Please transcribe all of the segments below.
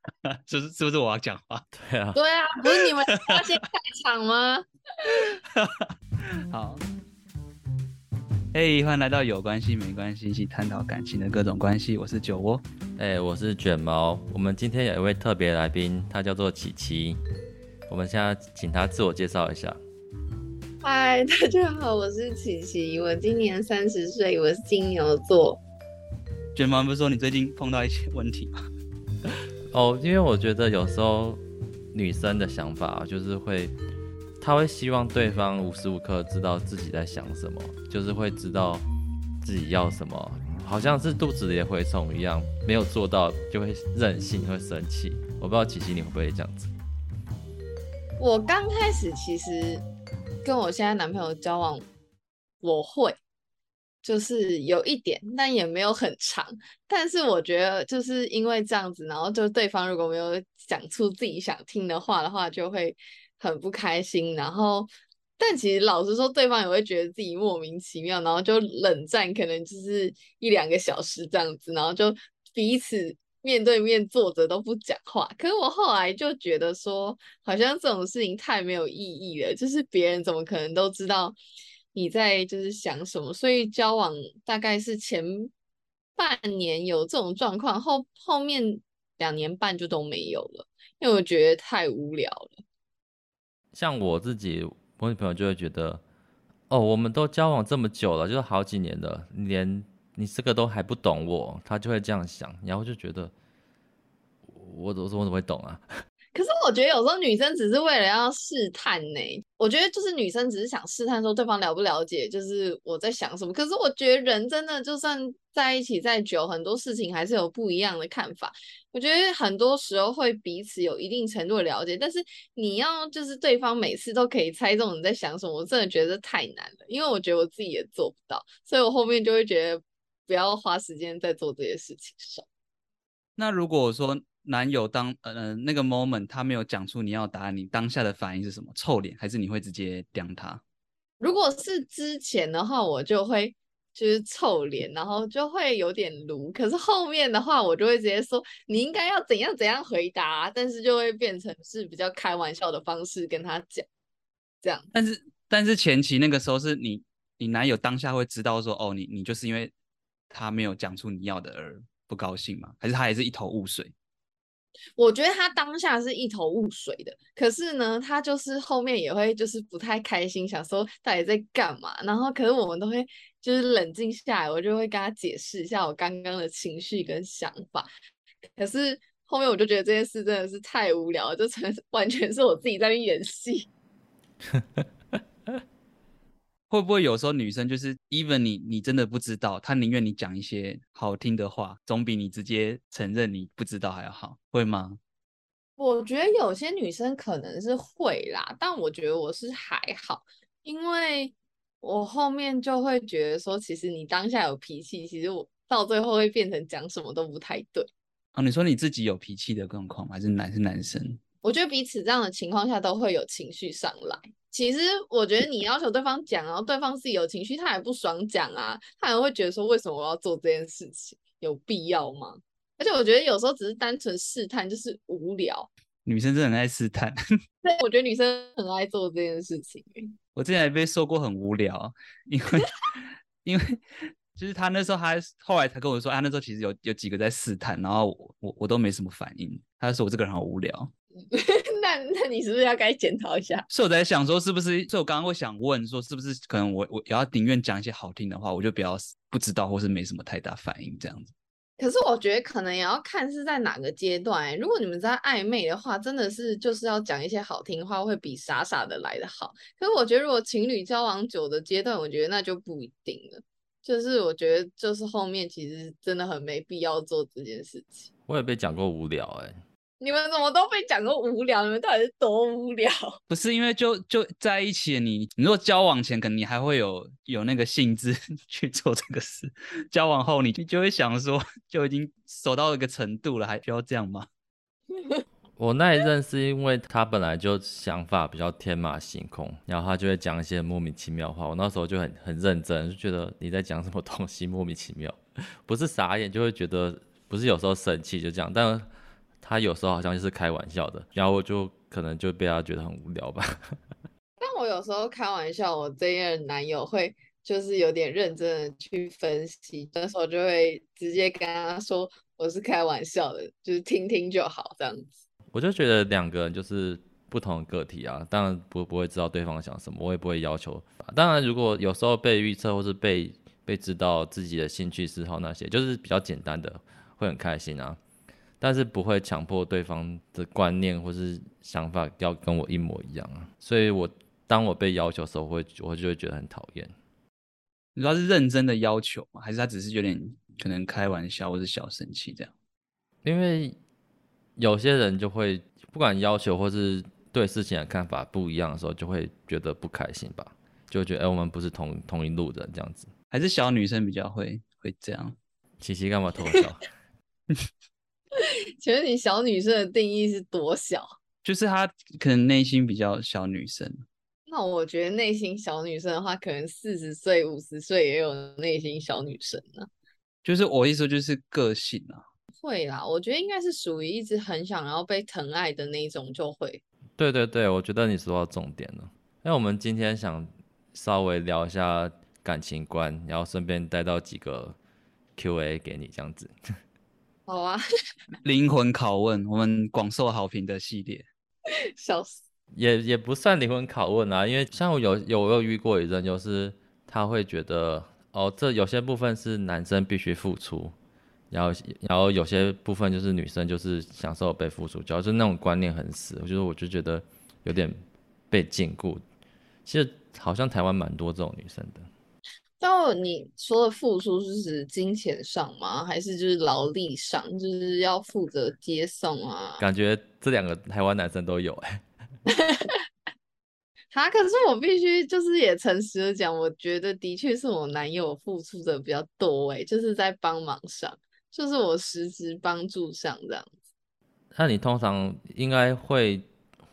是是不是我要讲话？对啊，对啊，不是你们要先开场吗？好，嘿，欢迎来到有关系没关系，一起探讨感情的各种关系。我是酒窝，哎，我是卷毛。我们今天有一位特别来宾，他叫做琪琪。我们现在请他自我介绍一下。嗨，大家好，我是琪琪，我今年三十岁，我是金牛座。卷毛不是说你最近碰到一些问题吗？哦，因为我觉得有时候女生的想法就是会，她会希望对方无时无刻知道自己在想什么，就是会知道自己要什么，好像是肚子里的蛔虫一样，没有做到就会任性，会生气。我不知道琪琪你会不会这样子？我刚开始其实跟我现在男朋友交往，我会。就是有一点，但也没有很长。但是我觉得，就是因为这样子，然后就对方如果没有讲出自己想听的话的话，就会很不开心。然后，但其实老实说，对方也会觉得自己莫名其妙，然后就冷战，可能就是一两个小时这样子，然后就彼此面对面坐着都不讲话。可是我后来就觉得说，好像这种事情太没有意义了，就是别人怎么可能都知道？你在就是想什么？所以交往大概是前半年有这种状况，后后面两年半就都没有了，因为我觉得太无聊了。像我自己，我女朋友就会觉得，哦，我们都交往这么久了，就是好几年了，连你这个都还不懂我，她就会这样想，然后就觉得，我我我怎么会懂啊？可是我觉得有时候女生只是为了要试探呢，我觉得就是女生只是想试探说对方了不了解，就是我在想什么。可是我觉得人真的就算在一起再久，很多事情还是有不一样的看法。我觉得很多时候会彼此有一定程度的了解，但是你要就是对方每次都可以猜中你在想什么，我真的觉得太难了，因为我觉得我自己也做不到，所以我后面就会觉得不要花时间在做这些事情上。那如果说。男友当呃那个 moment 他没有讲出你要答案，你当下的反应是什么？臭脸还是你会直接刁他？如果是之前的话，我就会就是臭脸，然后就会有点卢。可是后面的话，我就会直接说你应该要怎样怎样回答，但是就会变成是比较开玩笑的方式跟他讲，这样。但是但是前期那个时候是你你男友当下会知道说哦你你就是因为他没有讲出你要的而不高兴吗？还是他也是一头雾水？我觉得他当下是一头雾水的，可是呢，他就是后面也会就是不太开心，想说到底在干嘛。然后，可是我们都会就是冷静下来，我就会跟他解释一下我刚刚的情绪跟想法。可是后面我就觉得这件事真的是太无聊了，就成完全是我自己在演戏。会不会有时候女生就是 even 你你真的不知道，她宁愿你讲一些好听的话，总比你直接承认你不知道还要好，会吗？我觉得有些女生可能是会啦，但我觉得我是还好，因为我后面就会觉得说，其实你当下有脾气，其实我到最后会变成讲什么都不太对。啊，你说你自己有脾气的状况，还是男是男生？我觉得彼此这样的情况下都会有情绪上来。其实我觉得你要求对方讲，然后对方自己有情绪，他也不爽讲啊，他还会觉得说，为什么我要做这件事情，有必要吗？而且我觉得有时候只是单纯试探，就是无聊。女生真的很爱试探，对，我觉得女生很爱做这件事情。我之前也被说过很无聊，因为 因为就是他那时候他后来才跟我说，啊，那时候其实有有几个在试探，然后我我，我都没什么反应，他就说我这个人好无聊。那那你是不是要该检讨一下？所以我在想说，是不是？所以我刚刚会想问说，是不是可能我我也要宁愿讲一些好听的话，我就不要不知道或是没什么太大反应这样子。可是我觉得可能也要看是在哪个阶段欸。如果你们在暧昧的话，真的是就是要讲一些好听的话，会比傻傻的来的好。可是我觉得如果情侣交往久的阶段，我觉得那就不一定了。就是我觉得就是后面其实真的很没必要做这件事情。我也被讲过无聊哎、欸。你们怎么都被讲过无聊？你们到底是多无聊？不是因为就就在一起，你你说交往前可能你还会有有那个兴致 去做这个事，交往后你就会想说，就已经熟到一个程度了，还需要这样吗？我那一任是因为他本来就想法比较天马行空，然后他就会讲一些莫名其妙的话。我那时候就很很认真，就觉得你在讲什么东西莫名其妙，不是傻眼就会觉得，不是有时候生气就这样，但。他有时候好像就是开玩笑的，然后我就可能就被他觉得很无聊吧。但我有时候开玩笑，我这一任男友会就是有点认真的去分析，那时候就会直接跟他说我是开玩笑的，就是听听就好这样子。我就觉得两个人就是不同的个体啊，当然不不会知道对方想什么，我也不会要求。当然，如果有时候被预测或是被被知道自己的兴趣嗜好那些，就是比较简单的，会很开心啊。但是不会强迫对方的观念或是想法要跟我一模一样啊，所以我当我被要求的时候，会我就会觉得很讨厌。你说他是认真的要求吗？还是他只是有点可能开玩笑或是小生气这样？因为有些人就会不管要求或是对事情的看法不一样的时候，就会觉得不开心吧，就会觉得哎、欸，我们不是同同一路的这样子。还是小女生比较会会这样？琪琪干嘛偷笑？请问你小女生的定义是多小？就是她可能内心比较小女生。那我觉得内心小女生的话，可能四十岁、五十岁也有内心小女生呢。就是我意思，就是个性啊。会啦，我觉得应该是属于一直很想要被疼爱的那种，就会。对对对，我觉得你说到重点了。那我们今天想稍微聊一下感情观，然后顺便带到几个 Q&A 给你，这样子。好啊，灵魂拷问，我们广受好评的系列，笑死，也也不算灵魂拷问啊，因为像我有有我有遇过一阵，就是他会觉得哦，这有些部分是男生必须付出，然后然后有些部分就是女生就是享受被付出，主要是那种观念很死，我觉得我就觉得有点被禁锢。其实好像台湾蛮多这种女生的。就你说的付出是指金钱上吗？还是就是劳力上，就是要负责接送啊？感觉这两个台湾男生都有哎、欸。他可是我必须就是也诚实的讲，我觉得的确是我男友付出的比较多哎、欸，就是在帮忙上，就是我实质帮助上这样子。那你通常应该会。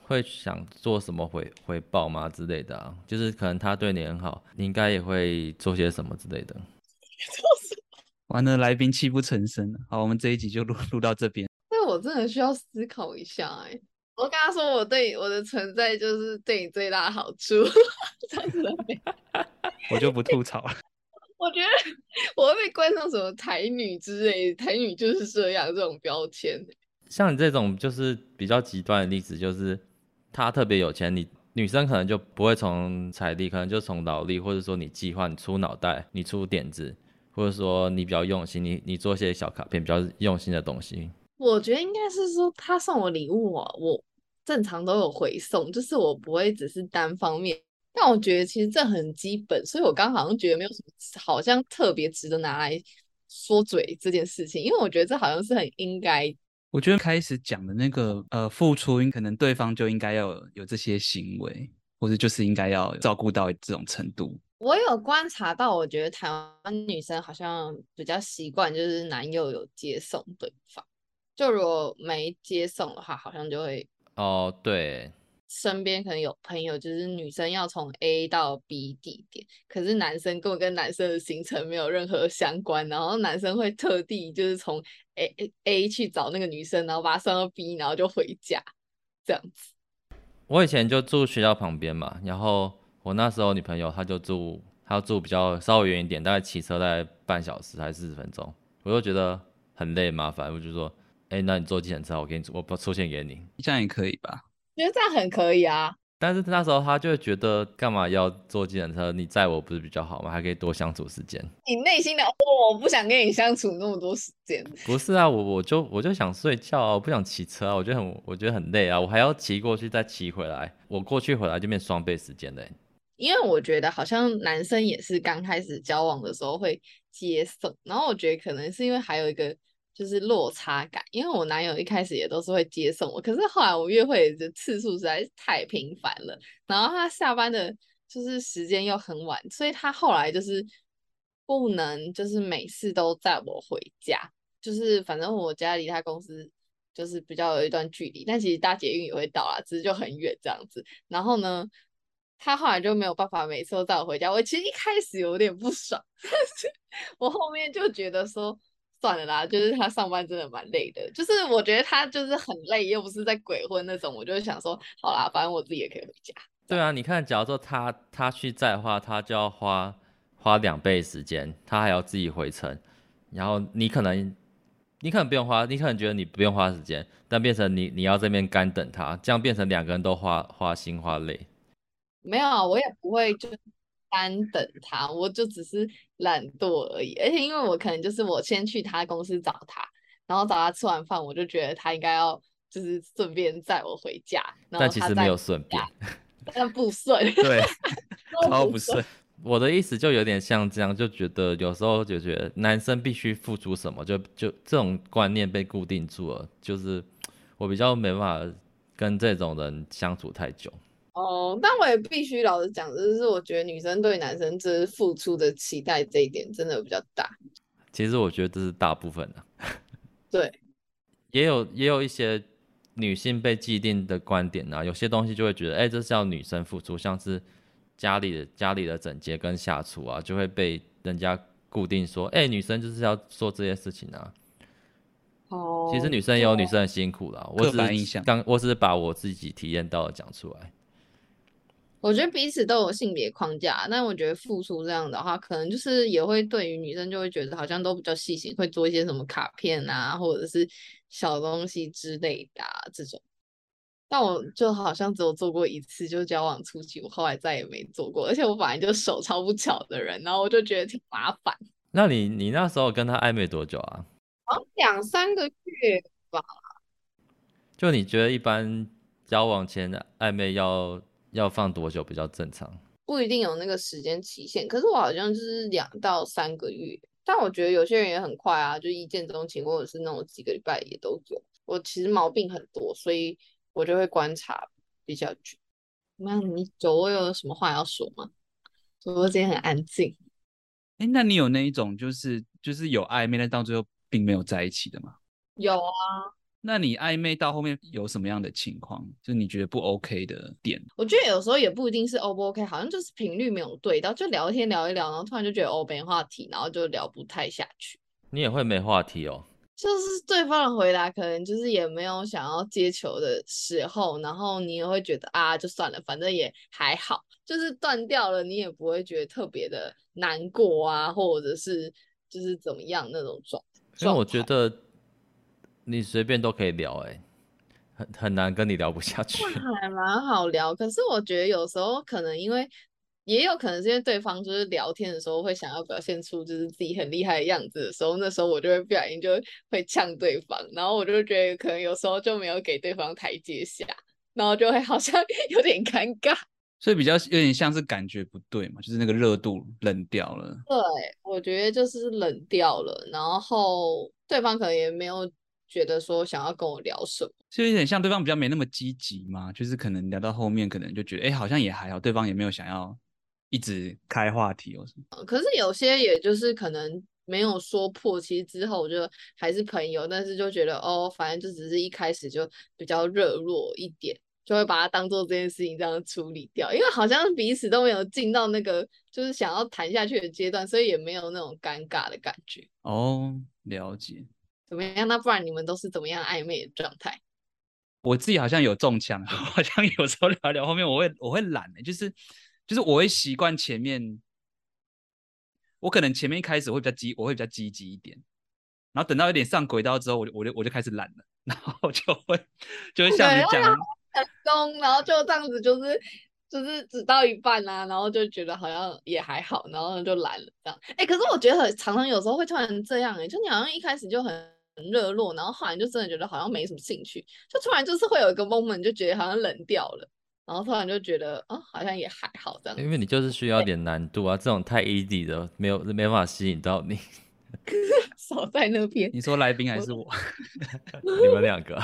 会想做什么回回报吗之类的啊？就是可能他对你很好，你应该也会做些什么之类的。完了，来宾泣不成声了。好，我们这一集就录录到这边。那我真的需要思考一下哎、欸。我跟他说，我对我的存在就是对你最大的好处。真的没？我就不吐槽了。我觉得我会被冠上什么台女之类，台女就是这样这种标签。像你这种就是比较极端的例子，就是。他特别有钱，你女生可能就不会从财力，可能就从脑力，或者说你计划、你出脑袋、你出点子，或者说你比较用心，你你做些小卡片，比较用心的东西。我觉得应该是说他送我礼物啊，我正常都有回送，就是我不会只是单方面。但我觉得其实这很基本，所以我刚好像觉得没有什么，好像特别值得拿来说嘴这件事情，因为我觉得这好像是很应该。我觉得开始讲的那个呃付出，可能对方就应该要有，有这些行为，或者就是应该要照顾到这种程度。我有观察到，我觉得台湾女生好像比较习惯，就是男友有接送对方，就如果没接送的话，好像就会哦对。身边可能有朋友，就是女生要从 A 到 B 地点，可是男生根本跟男生的行程没有任何相关，然后男生会特地就是从 A A 去找那个女生，然后把她送到 B，然后就回家这样子。我以前就住学校旁边嘛，然后我那时候女朋友她就住，她要住比较稍微远一点，大概骑车大概半小时还是四十分钟，我就觉得很累麻烦，我就说，哎，那你坐计程车，我给你，我不出钱给你，这样也可以吧？觉得这样很可以啊，但是那时候他就会觉得干嘛要坐计程车？你载我不是比较好吗？还可以多相处时间。你内心的哦我不想跟你相处那么多时间。不是啊，我我就我就想睡觉啊，我不想骑车啊，我觉得很我觉得很累啊，我还要骑过去再骑回来，我过去回来就变双倍时间嘞。因为我觉得好像男生也是刚开始交往的时候会接受，然后我觉得可能是因为还有一个。就是落差感，因为我男友一开始也都是会接送我，可是后来我约会的次数实在是太频繁了，然后他下班的就是时间又很晚，所以他后来就是不能就是每次都载我回家，就是反正我家离他公司就是比较有一段距离，但其实搭捷运也会到啊，只是就很远这样子。然后呢，他后来就没有办法每次都载我回家，我其实一开始有点不爽，但 是我后面就觉得说。算了啦，就是他上班真的蛮累的，就是我觉得他就是很累，又不是在鬼混那种，我就想说，好啦，反正我自己也可以回家。对啊，你看，假如说他他去载的话，他就要花花两倍时间，他还要自己回程，然后你可能你可能不用花，你可能觉得你不用花时间，但变成你你要这边干等他，这样变成两个人都花花心花累。没有，我也不会就。单等他，我就只是懒惰而已。而且因为我可能就是我先去他公司找他，然后找他吃完饭，我就觉得他应该要就是顺便载我回家。但其实没有顺便，但不顺。对，超不顺。我的意思就有点像这样，就觉得有时候就觉得男生必须付出什么，就就这种观念被固定住了，就是我比较没办法跟这种人相处太久。哦，但我也必须老实讲，就是我觉得女生对男生这是付出的期待这一点真的比较大。其实我觉得这是大部分的。对，也有也有一些女性被既定的观点啊，有些东西就会觉得，哎、欸，这是要女生付出，像是家里的家里的整洁跟下厨啊，就会被人家固定说，哎、欸，女生就是要做这些事情啊。哦，其实女生也有女生的辛苦啦，我只是刚我只是把我自己体验到的讲出来。我觉得彼此都有性别框架，但我觉得付出这样的话，可能就是也会对于女生就会觉得好像都比较细心，会做一些什么卡片啊，或者是小东西之类的、啊、这种。但我就好像只有做过一次，就交往初期，我后来再也没做过。而且我本来就手超不巧的人，然后我就觉得挺麻烦。那你你那时候跟他暧昧多久啊？好像两三个月吧。就你觉得一般交往前暧昧要？要放多久比较正常？不一定有那个时间期限，可是我好像就是两到三个月。但我觉得有些人也很快啊，就一见钟情，或者是那种几个礼拜也都有。我其实毛病很多，所以我就会观察比较久。那你酒窝有什么话要说吗？酒窝今天很安静。哎、欸，那你有那一种就是就是有暧昧，但到最后并没有在一起的吗？有啊。那你暧昧到后面有什么样的情况？就是你觉得不 OK 的点？我觉得有时候也不一定是 O 不 OK，好像就是频率没有对到，就聊天聊一聊，然后突然就觉得哦没话题，然后就聊不太下去。你也会没话题哦？就是对方的回答可能就是也没有想要接球的时候，然后你也会觉得啊，就算了，反正也还好，就是断掉了，你也不会觉得特别的难过啊，或者是就是怎么样那种状态。因为我觉得。你随便都可以聊，欸，哎，很很难跟你聊不下去。还蛮好聊，可是我觉得有时候可能因为，也有可能是因为对方就是聊天的时候会想要表现出就是自己很厉害的样子的时候，那时候我就会不小心就会呛对方，然后我就觉得可能有时候就没有给对方台阶下，然后就会好像有点尴尬。所以比较有点像是感觉不对嘛，就是那个热度冷掉了。对，我觉得就是冷掉了，然后对方可能也没有。觉得说想要跟我聊什么，就有点像对方比较没那么积极嘛，就是可能聊到后面，可能就觉得哎、欸，好像也还好，对方也没有想要一直开话题或什么。可是有些也就是可能没有说破，其实之后我就还是朋友，但是就觉得哦，反正就只是一开始就比较热络一点，就会把它当做这件事情这样处理掉，因为好像彼此都没有进到那个就是想要谈下去的阶段，所以也没有那种尴尬的感觉。哦，了解。怎么样？那不然你们都是怎么样暧昧的状态？我自己好像有中枪，好像有时候聊聊后面我会我会懒的，就是就是我会习惯前面，我可能前面一开始会比较积，我会比较积极一点，然后等到有点上轨道之后，我就我就我就开始懒了，然后就会就会像你讲的成功，然后就这样子就是。就是只到一半啊，然后就觉得好像也还好，然后就懒了这样。哎、欸，可是我觉得很常常有时候会突然这样哎、欸，就你好像一开始就很很热络，然后后来就真的觉得好像没什么兴趣，就突然就是会有一个 moment 就觉得好像冷掉了，然后突然就觉得啊、哦、好像也还好这样。因为你就是需要 点难度啊，这种太 easy 的没有没办法吸引到你。少在那边。你说来宾还是我？你们两个。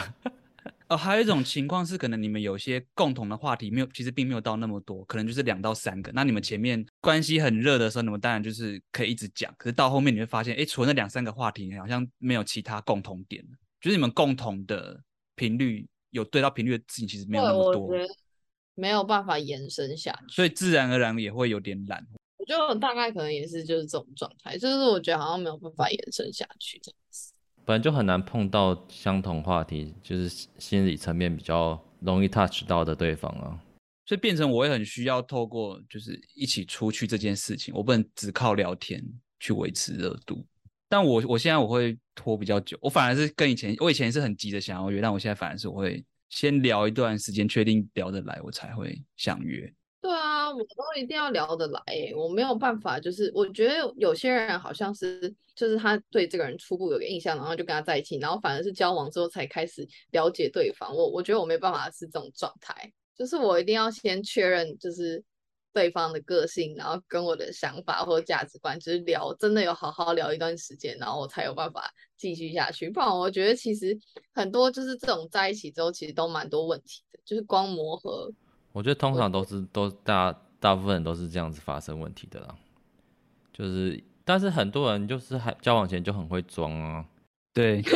哦，还有一种情况是，可能你们有些共同的话题没有，其实并没有到那么多，可能就是两到三个。那你们前面关系很热的时候，你们当然就是可以一直讲。可是到后面你会发现，哎，除了那两三个话题，好像没有其他共同点，就是你们共同的频率有对到频率的事情，其实没有那么多，没有办法延伸下去，所以自然而然也会有点懒。我觉得我大概可能也是就是这种状态，就是我觉得好像没有办法延伸下去这样子。本来就很难碰到相同话题，就是心理层面比较容易 touch 到的对方啊，所以变成我也很需要透过就是一起出去这件事情，我不能只靠聊天去维持热度。但我我现在我会拖比较久，我反而是跟以前，我以前是很急的想要约，但我现在反而是我会先聊一段时间，确定聊得来，我才会想约。对啊，我都一定要聊得来，我没有办法，就是我觉得有些人好像是，就是他对这个人初步有个印象，然后就跟他在一起，然后反而是交往之后才开始了解对方。我我觉得我没办法是这种状态，就是我一定要先确认，就是。对方的个性，然后跟我的想法或价值观，就是聊，真的有好好聊一段时间，然后我才有办法继续下去。不然我觉得其实很多就是这种在一起之后，其实都蛮多问题的，就是光磨合。我觉得通常都是都大大部分人都是这样子发生问题的啦。就是，但是很多人就是还交往前就很会装啊。对。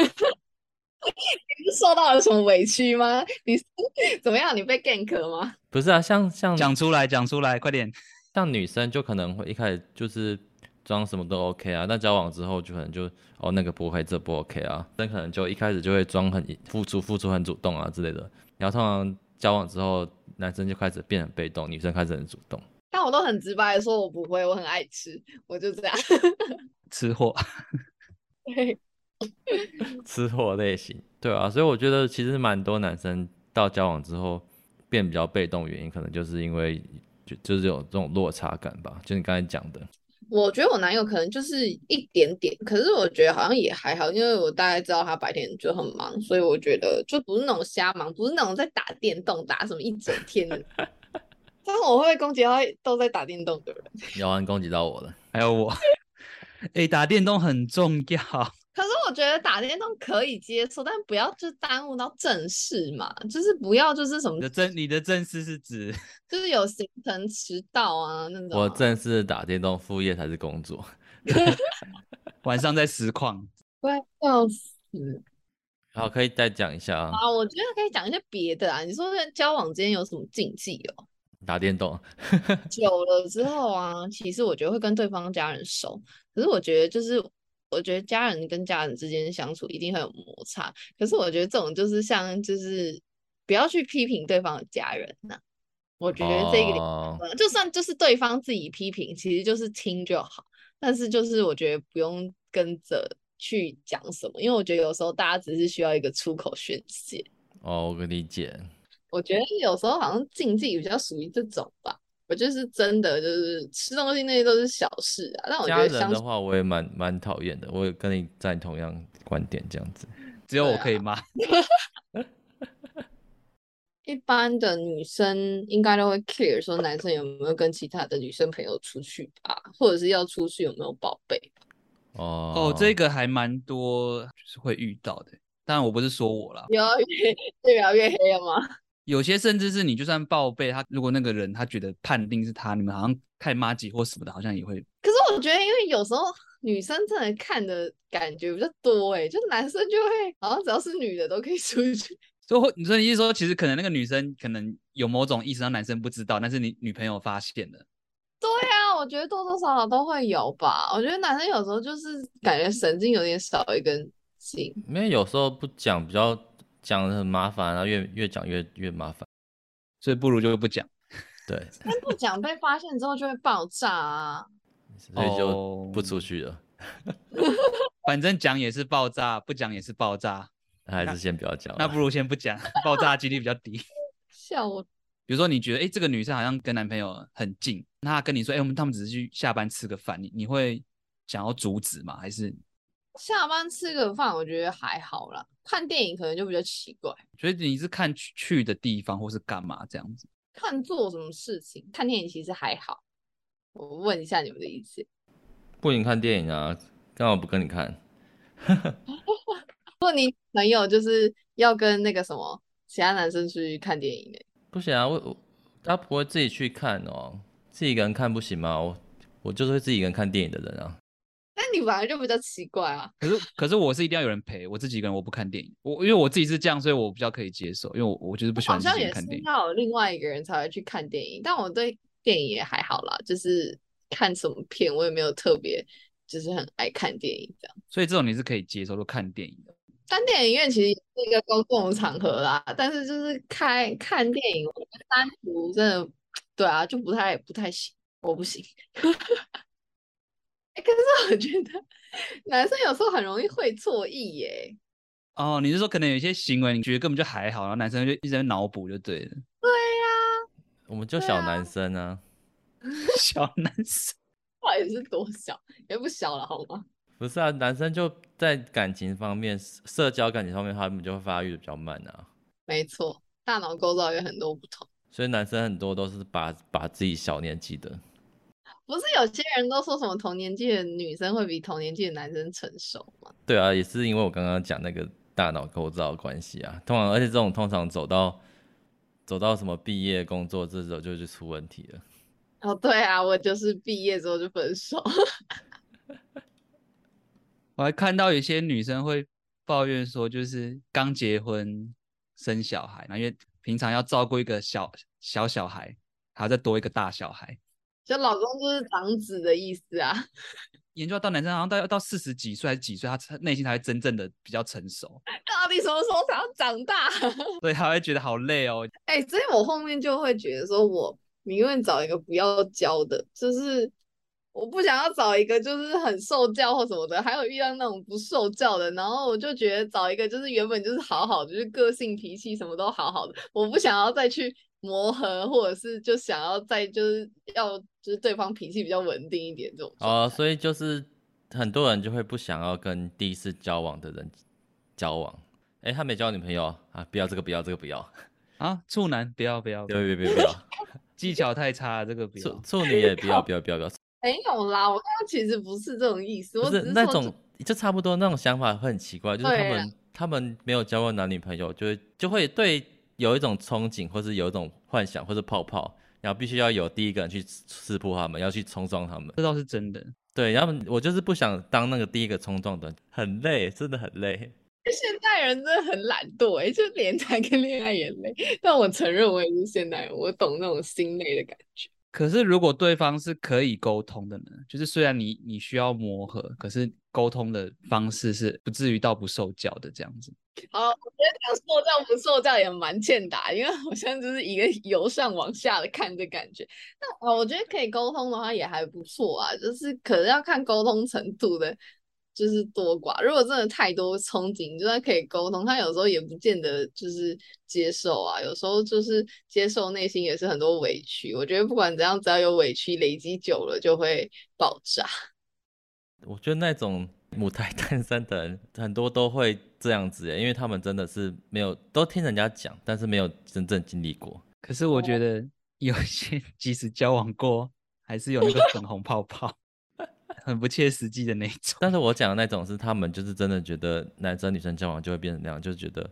你是受到了什么委屈吗？你怎么样？你被 gank 吗？不是啊，像像讲出来，讲出来，快点。像女生就可能会一开始就是装什么都 OK 啊，但交往之后就可能就哦那个不会，这不 OK 啊，但可能就一开始就会装很付出，付出很主动啊之类的。然后通常交往之后，男生就开始变得被动，女生开始很主动。但我都很直白的说，我不会，我很爱吃，我就这样。吃货。对。吃货类型，对啊，所以我觉得其实蛮多男生到交往之后变比较被动，原因可能就是因为就就是有这种落差感吧。就你刚才讲的，我觉得我男友可能就是一点点，可是我觉得好像也还好，因为我大概知道他白天就很忙，所以我觉得就不是那种瞎忙，不是那种在打电动打什么一整天的。但是我会攻击到都在打电动的人，姚安攻击到我了，还有我，哎、欸，打电动很重要。我觉得打电动可以接受，但不要就耽误到正事嘛，就是不要就是什么。你的正你的正事是指就是有行程迟到啊那种。我正式打电动，副业才是工作。晚上在实况。快笑死。好，可以再讲一下啊。啊，我觉得可以讲一些别的啊。你说在交往之间有什么禁忌哦？打电动。久了之后啊，其实我觉得会跟对方家人熟，可是我觉得就是。我觉得家人跟家人之间相处一定会有摩擦，可是我觉得这种就是像就是不要去批评对方的家人呐、啊。我觉得这个、哦、就算就是对方自己批评，其实就是听就好。但是就是我觉得不用跟着去讲什么，因为我觉得有时候大家只是需要一个出口宣泄。哦，我可以理解。我觉得有时候好像禁忌比较属于这种吧。我就是真的，就是吃东西那些都是小事啊。但我觉得家人的话，我也蛮蛮讨厌的。我也跟你在同样观点，这样子，只有我可以骂。一般的女生应该都会 care 说男生有没有跟其他的女生朋友出去吧，或者是要出去有没有宝贝。哦哦，这个还蛮多，就是会遇到的。但我不是说我啦，越 越描越黑了吗？有些甚至是你就算报备他，如果那个人他觉得判定是他，你们好像太麻吉或什么的，好像也会。可是我觉得，因为有时候女生真的看的感觉比较多，哎，就男生就会好像只要是女的都可以出去。所以你说意思说，其实可能那个女生可能有某种意识让男生不知道，但是你女朋友发现了。对啊，我觉得多多少少都会有吧。我觉得男生有时候就是感觉神经有点少一根筋，因为有时候不讲比较。讲的很麻烦，然后越越讲越越麻烦，所以不如就不讲。对，但不讲被发现之后就会爆炸啊，所以就不出去了。反正讲也是爆炸，不讲也是爆炸，还是先不要讲。那不如先不讲，爆炸几率比较低。笑我。比如说你觉得，哎，这个女生好像跟男朋友很近，那她跟你说，哎，我们他们只是去下班吃个饭，你你会想要阻止吗？还是？下班吃个饭，我觉得还好啦。看电影可能就比较奇怪。所以你是看去去的地方，或是干嘛这样子？看做什么事情？看电影其实还好。我问一下你们的意见。不能看电影啊，干嘛不跟你看。如果你朋友就是要跟那个什么其他男生出去看电影呢？不行啊，我我他不会自己去看哦，自己一个人看不行吗？我我就是会自己一个人看电影的人啊。那你本来就比较奇怪啊。可是可是我是一定要有人陪，我自己一个人我不看电影。我因为我自己是这样，所以我比较可以接受。因为我我就是不喜欢自己看电影。好像也是要有另外一个人才会去看电影，但我对电影也还好啦，就是看什么片，我也没有特别就是很爱看电影这样。所以这种你是可以接受，就看电影的。但电影院其实是一个公共场合啦，但是就是开看电影，我觉得单独真的，对啊，就不太不太行，我不行。可是我觉得男生有时候很容易会错意耶。哦，你是说可能有一些行为你觉得根本就还好，然后男生就一直在脑补就对了。对呀、啊，我们就小男生啊，啊 小男生，到底是多小？也不小了好吗？不是啊，男生就在感情方面、社交感情方面，他们就会发育的比较慢啊。没错，大脑构造有很多不同，所以男生很多都是把把自己小年纪的。不是有些人都说什么同年纪的女生会比同年纪的男生成熟吗？对啊，也是因为我刚刚讲那个大脑构造的关系啊。通常，而且这种通常走到走到什么毕业工作这种就就出问题了。哦，对啊，我就是毕业之后就分手。我还看到有些女生会抱怨说，就是刚结婚生小孩，那因为平常要照顾一个小小小孩，还要再多一个大小孩。就老公就是长子的意思啊，研究到男生好像到要到四十几岁还是几岁，他内心才会真正的比较成熟。到底什么时候才要长大？所以他会觉得好累哦。哎、欸，所以我后面就会觉得说，我宁愿找一个不要教的，就是我不想要找一个就是很受教或什么的，还有遇到那种不受教的，然后我就觉得找一个就是原本就是好好的，就是个性脾气什么都好好的，我不想要再去。磨合，或者是就想要再就是要就是对方脾气比较稳定一点这种哦，所以就是很多人就会不想要跟第一次交往的人交往。哎，他没交女朋友啊，不要这个，不要这个，不要 啊，处男不要不要，不要不要不要，技巧太差，这个不要，处处女也不要不要不要不要。没有啦，我刚刚其实不是这种意思，我只是那种就差不多那种想法会很奇怪，就是他们啊他们没有交过男女朋友，就会就会对。有一种憧憬，或是有一种幻想，或是泡泡，然后必须要有第一个人去识破他们，要去冲撞他们，这倒是真的。对，然后我就是不想当那个第一个冲撞的，很累，真的很累。现代人真的很懒惰，哎，就连谈个恋爱也累。但我承认我也是现代人，我懂那种心累的感觉。可是如果对方是可以沟通的呢？就是虽然你你需要磨合，可是沟通的方式是不至于到不受教的这样子。好，我觉得讲受教不受教也蛮欠打，因为好像就是一个由上往下的看的感觉。那我觉得可以沟通的话也还不错啊，就是可能要看沟通程度的，就是多寡。如果真的太多憧憬，就算可以沟通，他有时候也不见得就是接受啊。有时候就是接受，内心也是很多委屈。我觉得不管怎样，只要有委屈累积久了，就会爆炸。我觉得那种。母胎单身的人很多都会这样子，因为他们真的是没有都听人家讲，但是没有真正经历过。可是我觉得有些即使交往过，还是有那个粉红泡泡，很不切实际的那种。但是我讲的那种是他们就是真的觉得男生女生交往就会变成那样，就觉得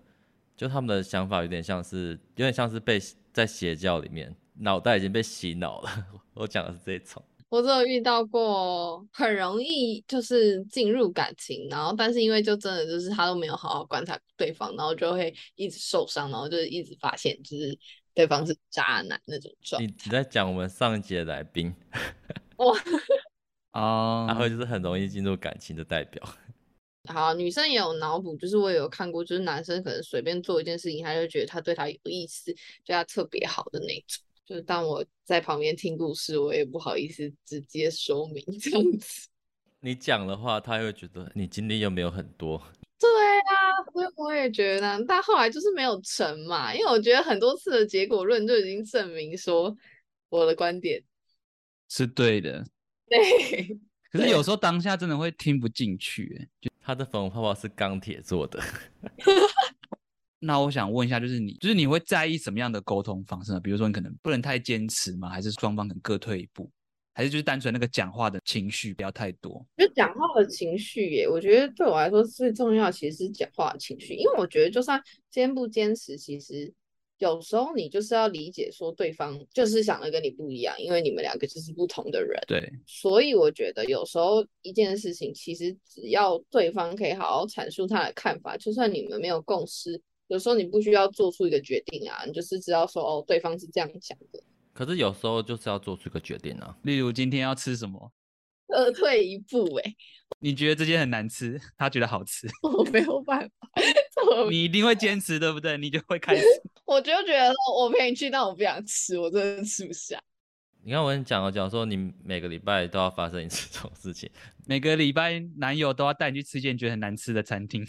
就他们的想法有点像是有点像是被在邪教里面，脑袋已经被洗脑了。我讲的是这种。我只有遇到过很容易就是进入感情，然后但是因为就真的就是他都没有好好观察对方，然后就会一直受伤，然后就是一直发现就是对方是渣男那种状态。你你在讲我们上一集的来宾 哇 哦，然后就是很容易进入感情的代表。好，女生也有脑补，就是我也有看过，就是男生可能随便做一件事情，他就觉得他对他有意思，对他特别好的那种。就是当我在旁边听故事，我也不好意思直接说明 这样子。你讲的话，他会觉得你经历又没有很多。对啊，所以我也觉得，但后来就是没有成嘛，因为我觉得很多次的结果论就已经证明说我的观点是对的。对，可是有时候当下真的会听不进去，哎，就他的粉红泡泡是钢铁做的。那我想问一下，就是你，就是你会在意什么样的沟通方式呢？比如说，你可能不能太坚持吗？还是双方可能各退一步？还是就是单纯那个讲话的情绪不要太多？就讲话的情绪耶，我觉得对我来说最重要其实是讲话的情绪，因为我觉得就算坚不坚持，其实有时候你就是要理解说对方就是想的跟你不一样，因为你们两个就是不同的人。对，所以我觉得有时候一件事情，其实只要对方可以好好阐述他的看法，就算你们没有共识。有时候你不需要做出一个决定啊，你就是知道说哦，对方是这样想的。可是有时候就是要做出一个决定啊。例如今天要吃什么？呃，退一步哎、欸，你觉得这件很难吃，他觉得好吃，我没有办法，你一定会坚持，对不对？你就会开始。我就觉得我陪你去，但我不想吃，我真的吃不下。你看我跟你讲，我讲说你每个礼拜都要发生一次这种事情，每个礼拜男友都要带你去吃一件觉得很难吃的餐厅。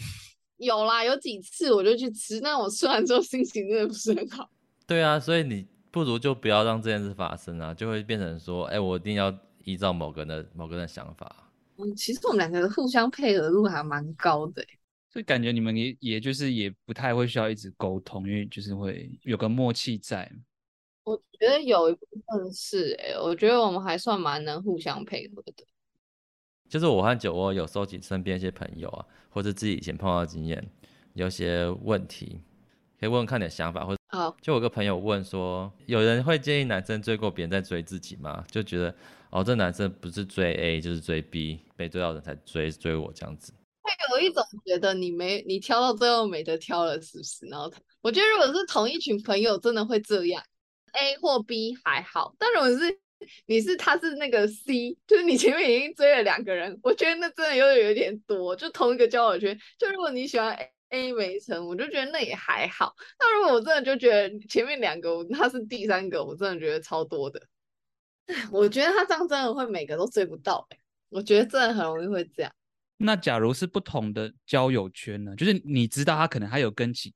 有啦，有几次我就去吃，但我吃完之后心情真的不是很好。对啊，所以你不如就不要让这件事发生啊，就会变成说，哎，我一定要。依照某个人的某个人的想法，嗯，其实我们两个互相配合度还蛮高的，所以感觉你们也也就是也不太会需要一直沟通，因为就是会有个默契在。我觉得有一部分是，哎，我觉得我们还算蛮能互相配合的。就是我和酒窝有收集身边一些朋友啊，或者自己以前碰到的经验，有些问题可以问问看你的想法，或者好，就我个朋友问说，有人会建议男生追过别人再追自己吗？就觉得。哦，这男生不是追 A 就是追 B，被追到人才追追我这样子。会有一种觉得你没你挑到最后没得挑了，是不是？然后他，我觉得如果是同一群朋友，真的会这样。A 或 B 还好，但如果是你是他是那个 C，就是你前面已经追了两个人，我觉得那真的有点有点多。就同一个交友圈，就如果你喜欢 A, A 没成，我就觉得那也还好。那如果我真的就觉得前面两个他是第三个，我真的觉得超多的。我觉得他这样真的会每个都追不到，欸，我觉得真的很容易会这样。那假如是不同的交友圈呢？就是你知道他可能还有跟几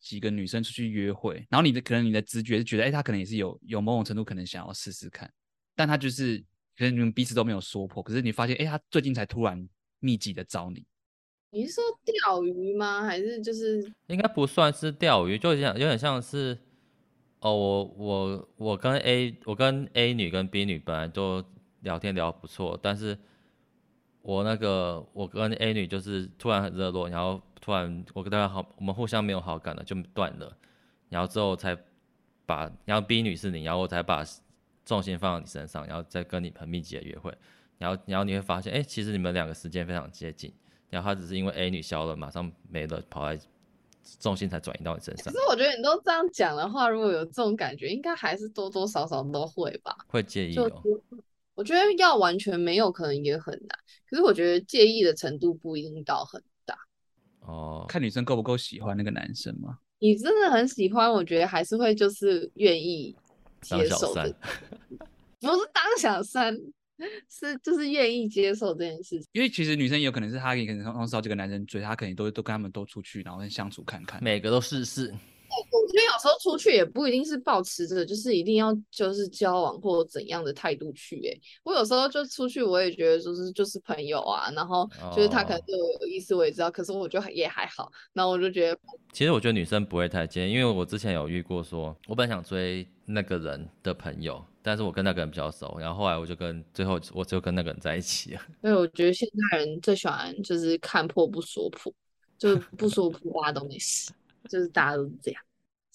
几个女生出去约会，然后你的可能你的直觉是觉得，哎、欸，他可能也是有有某种程度可能想要试试看，但他就是可能你们彼此都没有说破，可是你发现，哎、欸，他最近才突然密集的找你。你是说钓鱼吗？还是就是应该不算是钓鱼，就像有点像是。哦，我我我跟 A 我跟 A 女跟 B 女本来都聊天聊得不错，但是我那个我跟 A 女就是突然很热络，然后突然我跟他好，我们互相没有好感了，就断了，然后之后才把，然后 B 女是你，然后我才把重心放到你身上，然后再跟你很密集的约会，然后然后你会发现，哎，其实你们两个时间非常接近，然后他只是因为 A 女消了，马上没了，跑来。重心才转移到你身上。可是我觉得你都这样讲的话，如果有这种感觉，应该还是多多少少都会吧。会介意哦。我觉得要完全没有可能也很难。可是我觉得介意的程度不一定到很大。哦。看女生够不够喜欢那个男生吗？你真的很喜欢，我觉得还是会就是愿意接受的。不是当小三。是，就是愿意接受这件事情，因为其实女生也有可能是她也可能同时找几个男生追，她可能都都跟他们都出去，然后相处看看，每个都试试。我觉得有时候出去也不一定是抱持着就是一定要就是交往或怎样的态度去。哎，我有时候就出去，我也觉得就是就是朋友啊，然后就是他可能对我有意思，我也知道，可是我就也还好。然后我就觉得，其实我觉得女生不会太介意，因为我之前有遇过说，我本想追那个人的朋友。但是我跟那个人比较熟，然后后来我就跟最后我就跟那个人在一起了。因为我觉得现代人最喜欢就是看破不说破，就是不说破大家都没事，就是大家都是这样，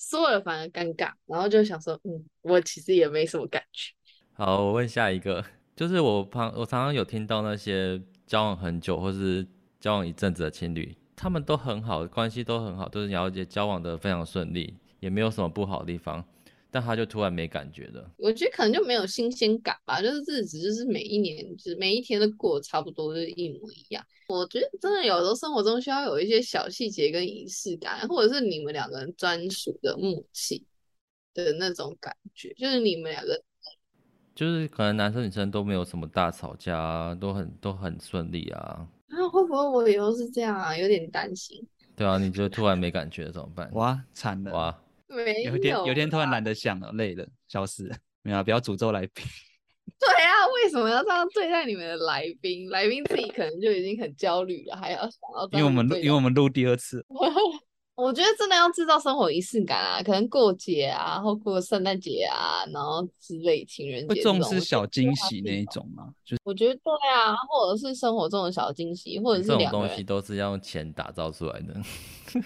说了反而尴尬，然后就想说，嗯，我其实也没什么感觉。好，我问下一个，就是我旁我常常有听到那些交往很久或是交往一阵子的情侣，他们都很好，关系都很好，都是了解交往的非常顺利，也没有什么不好的地方。但他就突然没感觉了，我觉得可能就没有新鲜感吧，就是日子就是每一年，就是每一天都过差不多，就是一模一样。我觉得真的有时候生活中需要有一些小细节跟仪式感，或者是你们两个人专属的默契的那种感觉，就是你们两个，就是可能男生女生都没有什么大吵架，啊都很都很顺利啊。啊，会不会我以后是这样啊？有点担心。对啊，你就突然没感觉怎么办？哇，惨了！哇。没有，天，有一天突然懒得想了，累了，消失了。没有，不要诅咒来宾。对啊，为什么要这样对待你们的来宾？来宾自己可能就已经很焦虑了，还要想要。因为我们录，因为我们录第二次。我觉得真的要制造生活仪式感啊，可能过节啊，或过圣诞节啊，然后之类情人节。会重视小惊喜那一种吗？就我觉得对啊，或者是生活中的小惊喜，或者是这种东西都是要用钱打造出来的。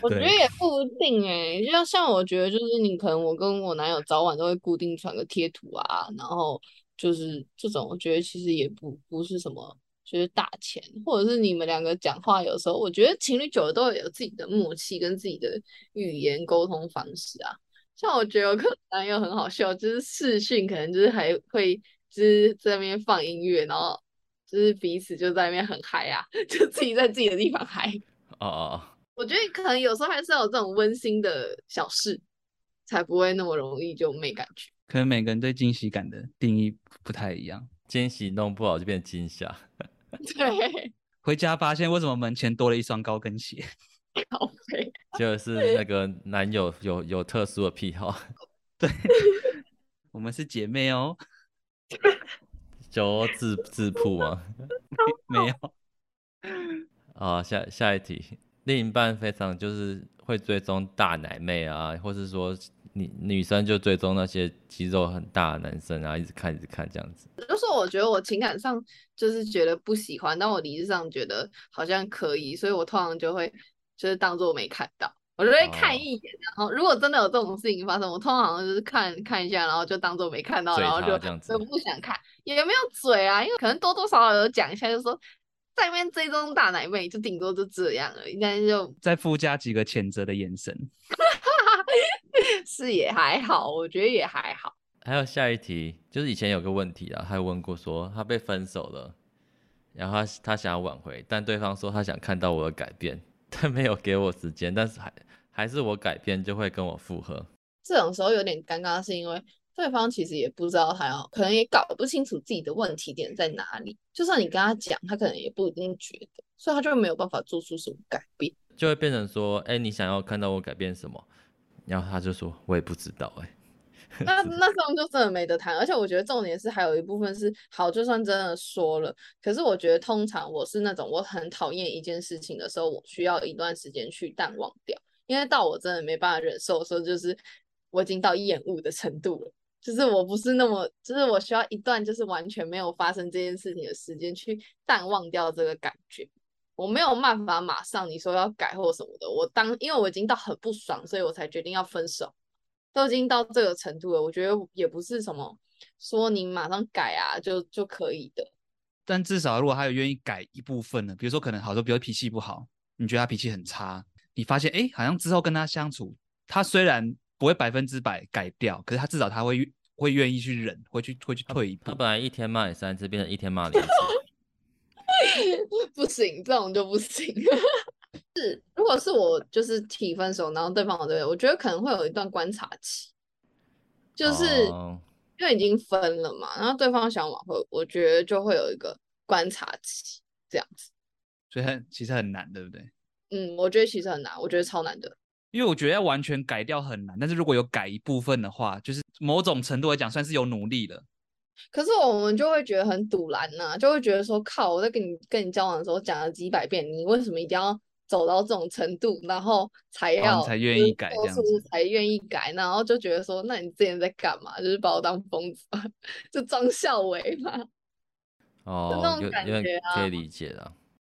我 觉得也不一定哎、欸，就像像我觉得就是你可能我跟我男友早晚都会固定传个贴图啊，然后就是这种，我觉得其实也不不是什么。就是打钱，或者是你们两个讲话，有时候我觉得情侣久了都会有自己的默契跟自己的语言沟通方式啊。像我觉得我可能男友很好笑，就是视讯可能就是还会就是在那边放音乐，然后就是彼此就在那边很嗨啊，就自己在自己的地方嗨。哦哦哦，我觉得可能有时候还是要有这种温馨的小事，才不会那么容易就没感觉。可能每个人对惊喜感的定义不太一样，惊喜弄不好就变惊吓。对，回家发现为什么门前多了一双高跟鞋。好肥，就是那个男友有有特殊的癖好，对，我们是姐妹哦，就自自曝吗？没有。啊，下下一题，另一半非常就是会追踪大奶妹啊，或是说女女生就追踪那些肌肉很大的男生然后，一直看一直看这样子。就是我觉得我情感上就是觉得不喜欢，但我理智上觉得好像可以，所以我通常就会。就是当做没看到，我就会看一眼，然后如果真的有这种事情发生，我通常就是看看一下，然后就当做没看到，然后就就不想看，也没有嘴啊，因为可能多多少少有讲一下，就说在那边追踪大奶妹，就顶多就这样而已，但是就再附加几个谴责的眼神，是也还好，我觉得也还好。还有下一题，就是以前有个问题啊，他有问过说他被分手了，然后他他想要挽回，但对方说他想看到我的改变。他没有给我时间，但是还还是我改变就会跟我复合。这种时候有点尴尬，是因为对方其实也不知道他要，可能也搞不清楚自己的问题点在哪里。就算你跟他讲，他可能也不一定觉得，所以他就没有办法做出什么改变，就会变成说：“哎，你想要看到我改变什么？”然后他就说：“我也不知道。”哎。那那这种就真的没得谈，而且我觉得重点是还有一部分是好，就算真的说了，可是我觉得通常我是那种我很讨厌一件事情的时候，我需要一段时间去淡忘掉，因为到我真的没办法忍受的时候，就是我已经到厌恶的程度了，就是我不是那么，就是我需要一段就是完全没有发生这件事情的时间去淡忘掉这个感觉，我没有办法马上你说要改或什么的，我当因为我已经到很不爽，所以我才决定要分手。都已经到这个程度了，我觉得也不是什么说你马上改啊就就可以的。但至少如果他有愿意改一部分呢，比如说可能好多，比如脾气不好，你觉得他脾气很差，你发现哎，好像之后跟他相处，他虽然不会百分之百改掉，可是他至少他会会愿意去忍，会去会去退一步。他本来一天骂你三次，变成一天骂你 一次，不行，这种就不行。是，如果是我就是提分手，然后对方对我觉得可能会有一段观察期，就是因为已经分了嘛，然后对方想挽回，我觉得就会有一个观察期这样子。所以很其实很难，对不对？嗯，我觉得其实很难，我觉得超难的。因为我觉得要完全改掉很难，但是如果有改一部分的话，就是某种程度来讲算是有努力的。可是我们就会觉得很赌烂呐，就会觉得说靠，我在跟你跟你交往的时候讲了几百遍，你为什么一定要？走到这种程度，然后才要才愿意改，这样子才愿意改，然后就觉得说，那你之前在干嘛？就是把我当疯子，就装孝伟嘛。哦，那种感觉啊，可以理解的。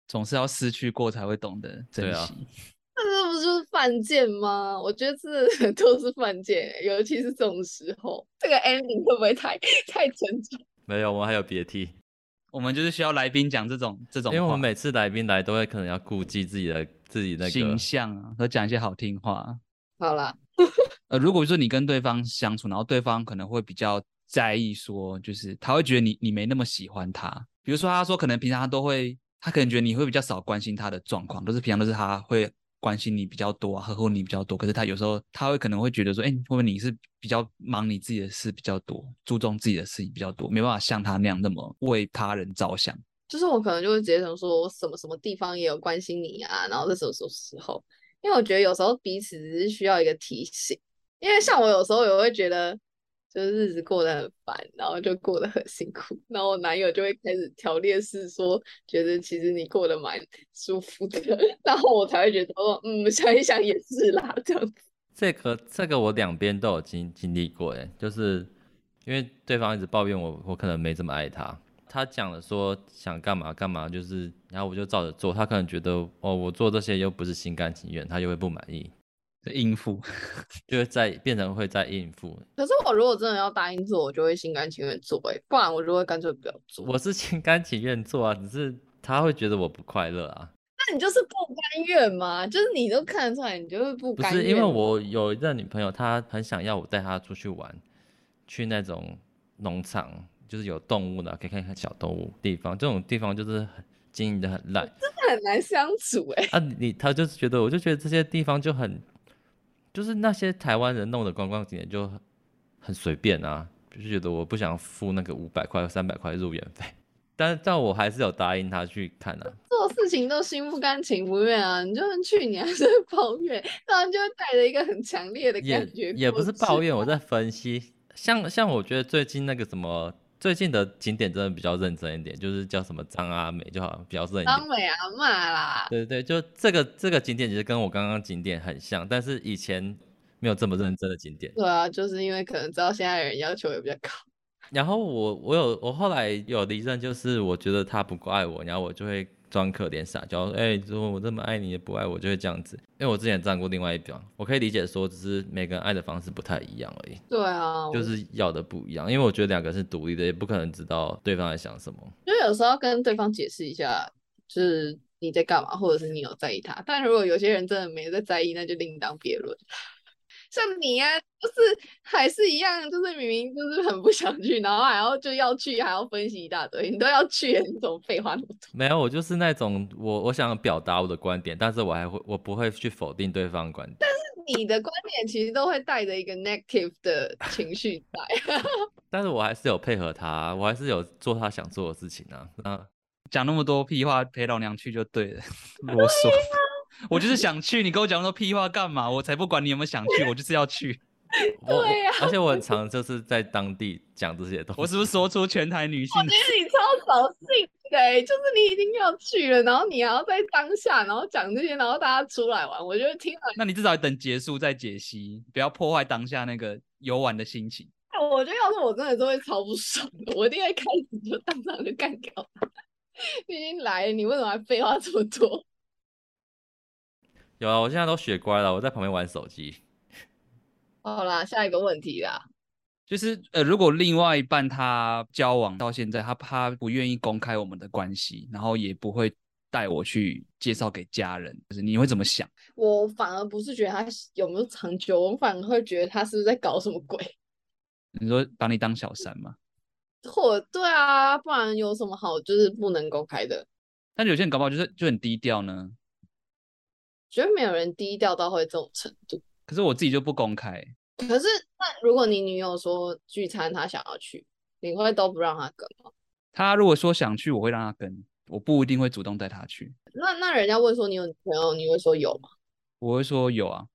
总是要失去过才会懂得珍惜。那这不就是犯贱吗？我觉得这 都是犯贱，尤其是这种时候，这个 ending 会不会太太沉重？没有，我们还有别题。我们就是需要来宾讲这种这种话，因为我们每次来宾来都会可能要顾忌自己的自己那个形象啊，和讲一些好听话。好啦，呃，如果说你跟对方相处，然后对方可能会比较在意，说就是他会觉得你你没那么喜欢他，比如说他说可能平常他都会，他可能觉得你会比较少关心他的状况，都是平常都是他会。关心你比较多啊，呵护你比较多，可是他有时候他会可能会觉得说，哎、会不会你是比较忙你自己的事比较多，注重自己的事情比较多，没办法像他那样那么为他人着想。就是我可能就会直接想说，我什么什么地方也有关心你啊，然后这什么什么时候？因为我觉得有时候彼此只是需要一个提醒，因为像我有时候也会觉得。就是日子过得很烦，然后就过得很辛苦，然后我男友就会开始条列式说，觉得其实你过得蛮舒服的，然后我才会觉得，哦，嗯，想一想也是啦，这样子。这个这个我两边都有经经历过，哎，就是因为对方一直抱怨我，我可能没这么爱他，他讲了说想干嘛干嘛，就是然后我就照着做，他可能觉得哦，我做这些又不是心甘情愿，他就会不满意。应付，就会在变成会在应付。可是我如果真的要答应做，我就会心甘情愿做，哎，不然我就会干脆不要做。我是心甘情愿做啊，只是他会觉得我不快乐啊。那你就是不甘愿嘛？就是你都看得出来，你就是不甘愿。不是因为我有一个女朋友，她很想要我带她出去玩，去那种农场，就是有动物的，可以看看小动物地方。这种地方就是很经营的很烂，真的很难相处哎、欸。啊，你她就是觉得，我就觉得这些地方就很，就是那些台湾人弄的观光景点就很随便啊，就是觉得我不想付那个五百块、三百块入园费。但但我还是有答应他去看啊。做事情都心不甘情不愿啊！你就算去，你还是会抱怨，当然就会带着一个很强烈的感觉。也也不是抱怨，我在分析。像像我觉得最近那个什么，最近的景点真的比较认真一点，就是叫什么张阿美就好，比较认真。张美阿妈啦。对对对，就这个这个景点其实跟我刚刚景点很像，但是以前没有这么认真的景点。对啊，就是因为可能知道现在人要求也比较高。然后我我有我后来有离任，就是我觉得他不够爱我，然后我就会装可怜撒娇，哎，如果我这么爱你也不爱我，就会这样子。因为我之前站过另外一边，我可以理解说，只是每个人爱的方式不太一样而已。对啊，就是要的不一样，因为我觉得两个是独立的，也不可能知道对方在想什么。就有时候跟对方解释一下，就是你在干嘛，或者是你有在意他。但如果有些人真的没在在意，那就另当别论。像你啊，就是还是一样，就是明明就是很不想去，然后还要就要去，还要分析一大堆，你都要去，你怎么废话那么多？没有，我就是那种我我想表达我的观点，但是我还会我不会去否定对方的观点。但是你的观点其实都会带着一个 negative 的情绪在。但是我还是有配合他，我还是有做他想做的事情啊。嗯，讲那么多屁话，陪老娘去就对了，啰嗦。我就是想去，你跟我讲那么多屁话干嘛？我才不管你有没有想去，我就是要去。对呀、啊，而且我很常就是在当地讲这些东西。我是不是说出全台女性？我觉得你超扫兴的，就是你已经要去了，然后你还要在当下，然后讲这些，然后大家出来玩，我觉得听了。那你至少等结束再解析，不要破坏当下那个游玩的心情。我觉得要是我真的是会超不爽的，我一定会开始就当场就干掉他。你已经来了，你为什么还废话这么多？有啊，我现在都学乖了，我在旁边玩手机。好啦，下一个问题啦，就是呃，如果另外一半他交往到现在，他他不愿意公开我们的关系，然后也不会带我去介绍给家人，就是你会怎么想？我反而不是觉得他有没有长久，我反而会觉得他是不是在搞什么鬼？你说把你当小三吗？或对啊，不然有什么好就是不能公开的？但有些人搞不好就是就很低调呢。觉得没有人低调到会这种程度，可是我自己就不公开。可是那如果你女友说聚餐她想要去，你会都不让她跟吗？她如果说想去，我会让她跟，我不一定会主动带她去。那那人家问说你有女朋友，你会说有吗？我会说有啊。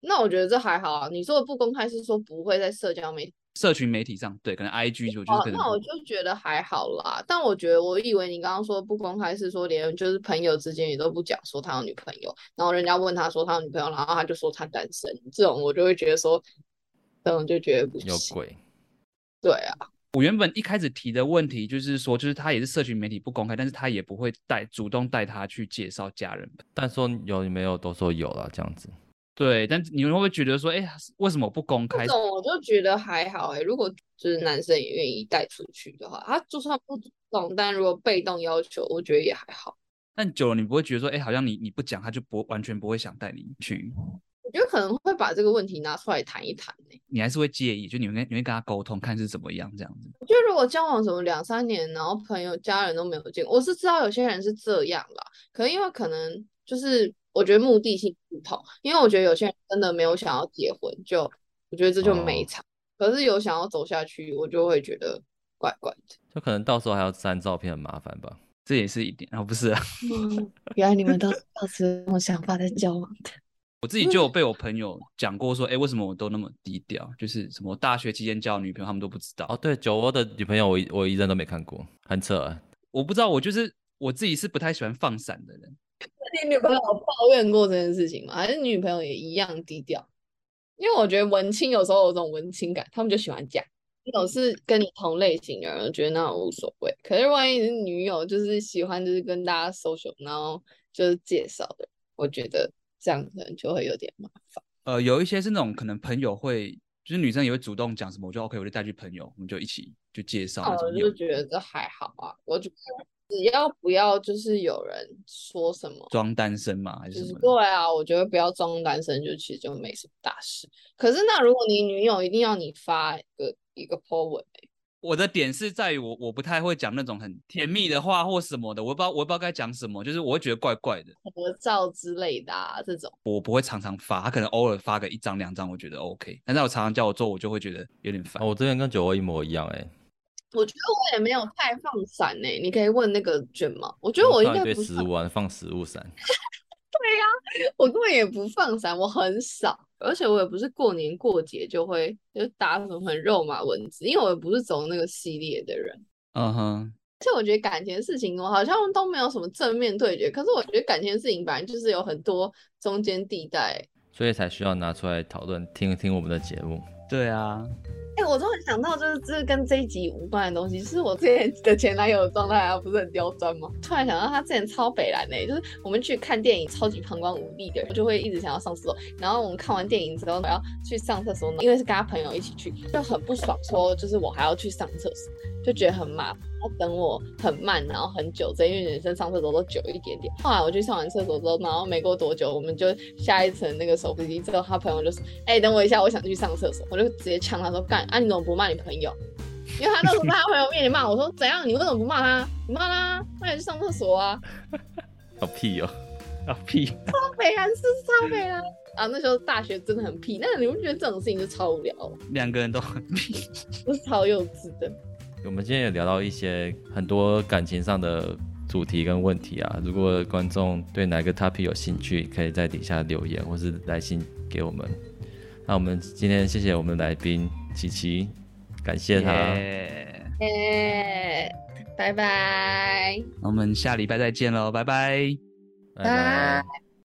那我觉得这还好啊。你说的不公开是说不会在社交媒体。社群媒体上，对，可能 I G 就就可能、哦。那我就觉得还好啦。但我觉得，我以为你刚刚说不公开是说连就是朋友之间也都不讲说他有女朋友，然后人家问他说他有女朋友，然后他就说他单身，这种我就会觉得说，这种就觉得不行。有鬼。对啊，我原本一开始提的问题就是说，就是他也是社群媒体不公开，但是他也不会带主动带他去介绍家人。但说有没有都说有了这样子。对，但你们会不会觉得说，哎，为什么不公开？这种我就觉得还好哎。如果就是男生也愿意带出去的话，他就算不主动，但如果被动要求，我觉得也还好。但久了，你不会觉得说，哎，好像你你不讲，他就不完全不会想带你去。我觉得可能会把这个问题拿出来谈一谈呢。你还是会介意，就你们跟你会跟他沟通，看是怎么样这样子。我觉得如果交往什么两三年，然后朋友家人都没有见，我是知道有些人是这样啦。可能因为可能就是。我觉得目的性不同，因为我觉得有些人真的没有想要结婚，就我觉得这就没差。哦、可是有想要走下去，我就会觉得怪怪的。就可能到时候还要删照片，很麻烦吧？这也是一点啊，不是啊。嗯、原来你们都是 抱持这种想法在交往的。我自己就有被我朋友讲过说，哎、欸，为什么我都那么低调？就是什么大学期间交女朋友，他们都不知道。哦，对，酒窝的女朋友我，我我一人都没看过，很扯、啊。我不知道，我就是我自己是不太喜欢放闪的人。你女朋友抱怨过这件事情吗？还是你女朋友也一样低调？因为我觉得文青有时候有这种文青感，他们就喜欢讲。那种是跟你同类型的人，我觉得那无所谓。可是万一是女友，就是喜欢就是跟大家 social，然后就是介绍的，我觉得这样可能就会有点麻烦。呃，有一些是那种可能朋友会，就是女生也会主动讲什么，我就 OK，我就带去朋友，我们就一起就介绍。我就觉得这还好啊，我觉得只要不要就是有人说什么装单身嘛，还是什么？对啊，我觉得不要装单身，就其实就没什么大事。可是那如果你女友一定要你发一个一个 po 文，欸，我的点是在于我我不太会讲那种很甜蜜的话或什么的，我不知道我不知道该讲什么，就是我会觉得怪怪的，合照之类的啊这种，我不会常常发，他可能偶尔发个一张两张，我觉得 OK，但是我常常叫我做，我就会觉得有点烦。哦，我之前跟酒窝一模一样哎，欸。我觉得我也没有太放闪呢、欸，你可以问那个卷毛。我觉得我应该不是食物啊，放食物闪。对呀、啊，我根本也不放闪，我很少，而且我也不是过年过节就会就打什么很肉麻文字，因为我也不是走那个系列的人。嗯哼，而且我觉得感情的事情，我好像都没有什么正面对决。可是我觉得感情的事情，本来就是有很多中间地带，所以才需要拿出来讨论，听一听我们的节目。对啊。哎、我突然想到，就是这跟这一集无关的东西，就是我之前的前男友的状态啊，不是很刁钻吗？突然想到他之前超北蓝的，就是我们去看电影，超级膀胱无力的我，就会一直想要上厕所。然后我们看完电影之后，还要去上厕所呢，因为是跟他朋友一起去，就很不爽，说就是我还要去上厕所，就觉得很麻烦。然后等我很慢，然后很久，因为女生上厕所都久一点点。后来我去上完厕所之后，然后没过多久，我们就下一层那个手扶梯之后，他朋友就说：“哎、欸，等我一下，我想去上厕所。”我就直接呛他说：“干啊，你怎么不骂你朋友？因为他那时候在他朋友面前骂我说：‘怎样？你为什么不骂他？你骂他，那你去上厕所啊！’好屁哦，好屁！超北啊，是超北啊！啊，那时候大学真的很屁。那你不觉得这种事情就超无聊？两个人都很屁，都是超幼稚的。”我们今天也聊到一些很多感情上的主题跟问题啊，如果观众对哪个 topic 有兴趣，可以在底下留言或是来信给我们。那我们今天谢谢我们的来宾琪琪，感谢他。耶，拜拜。那我们下礼拜再见喽，拜拜。拜拜。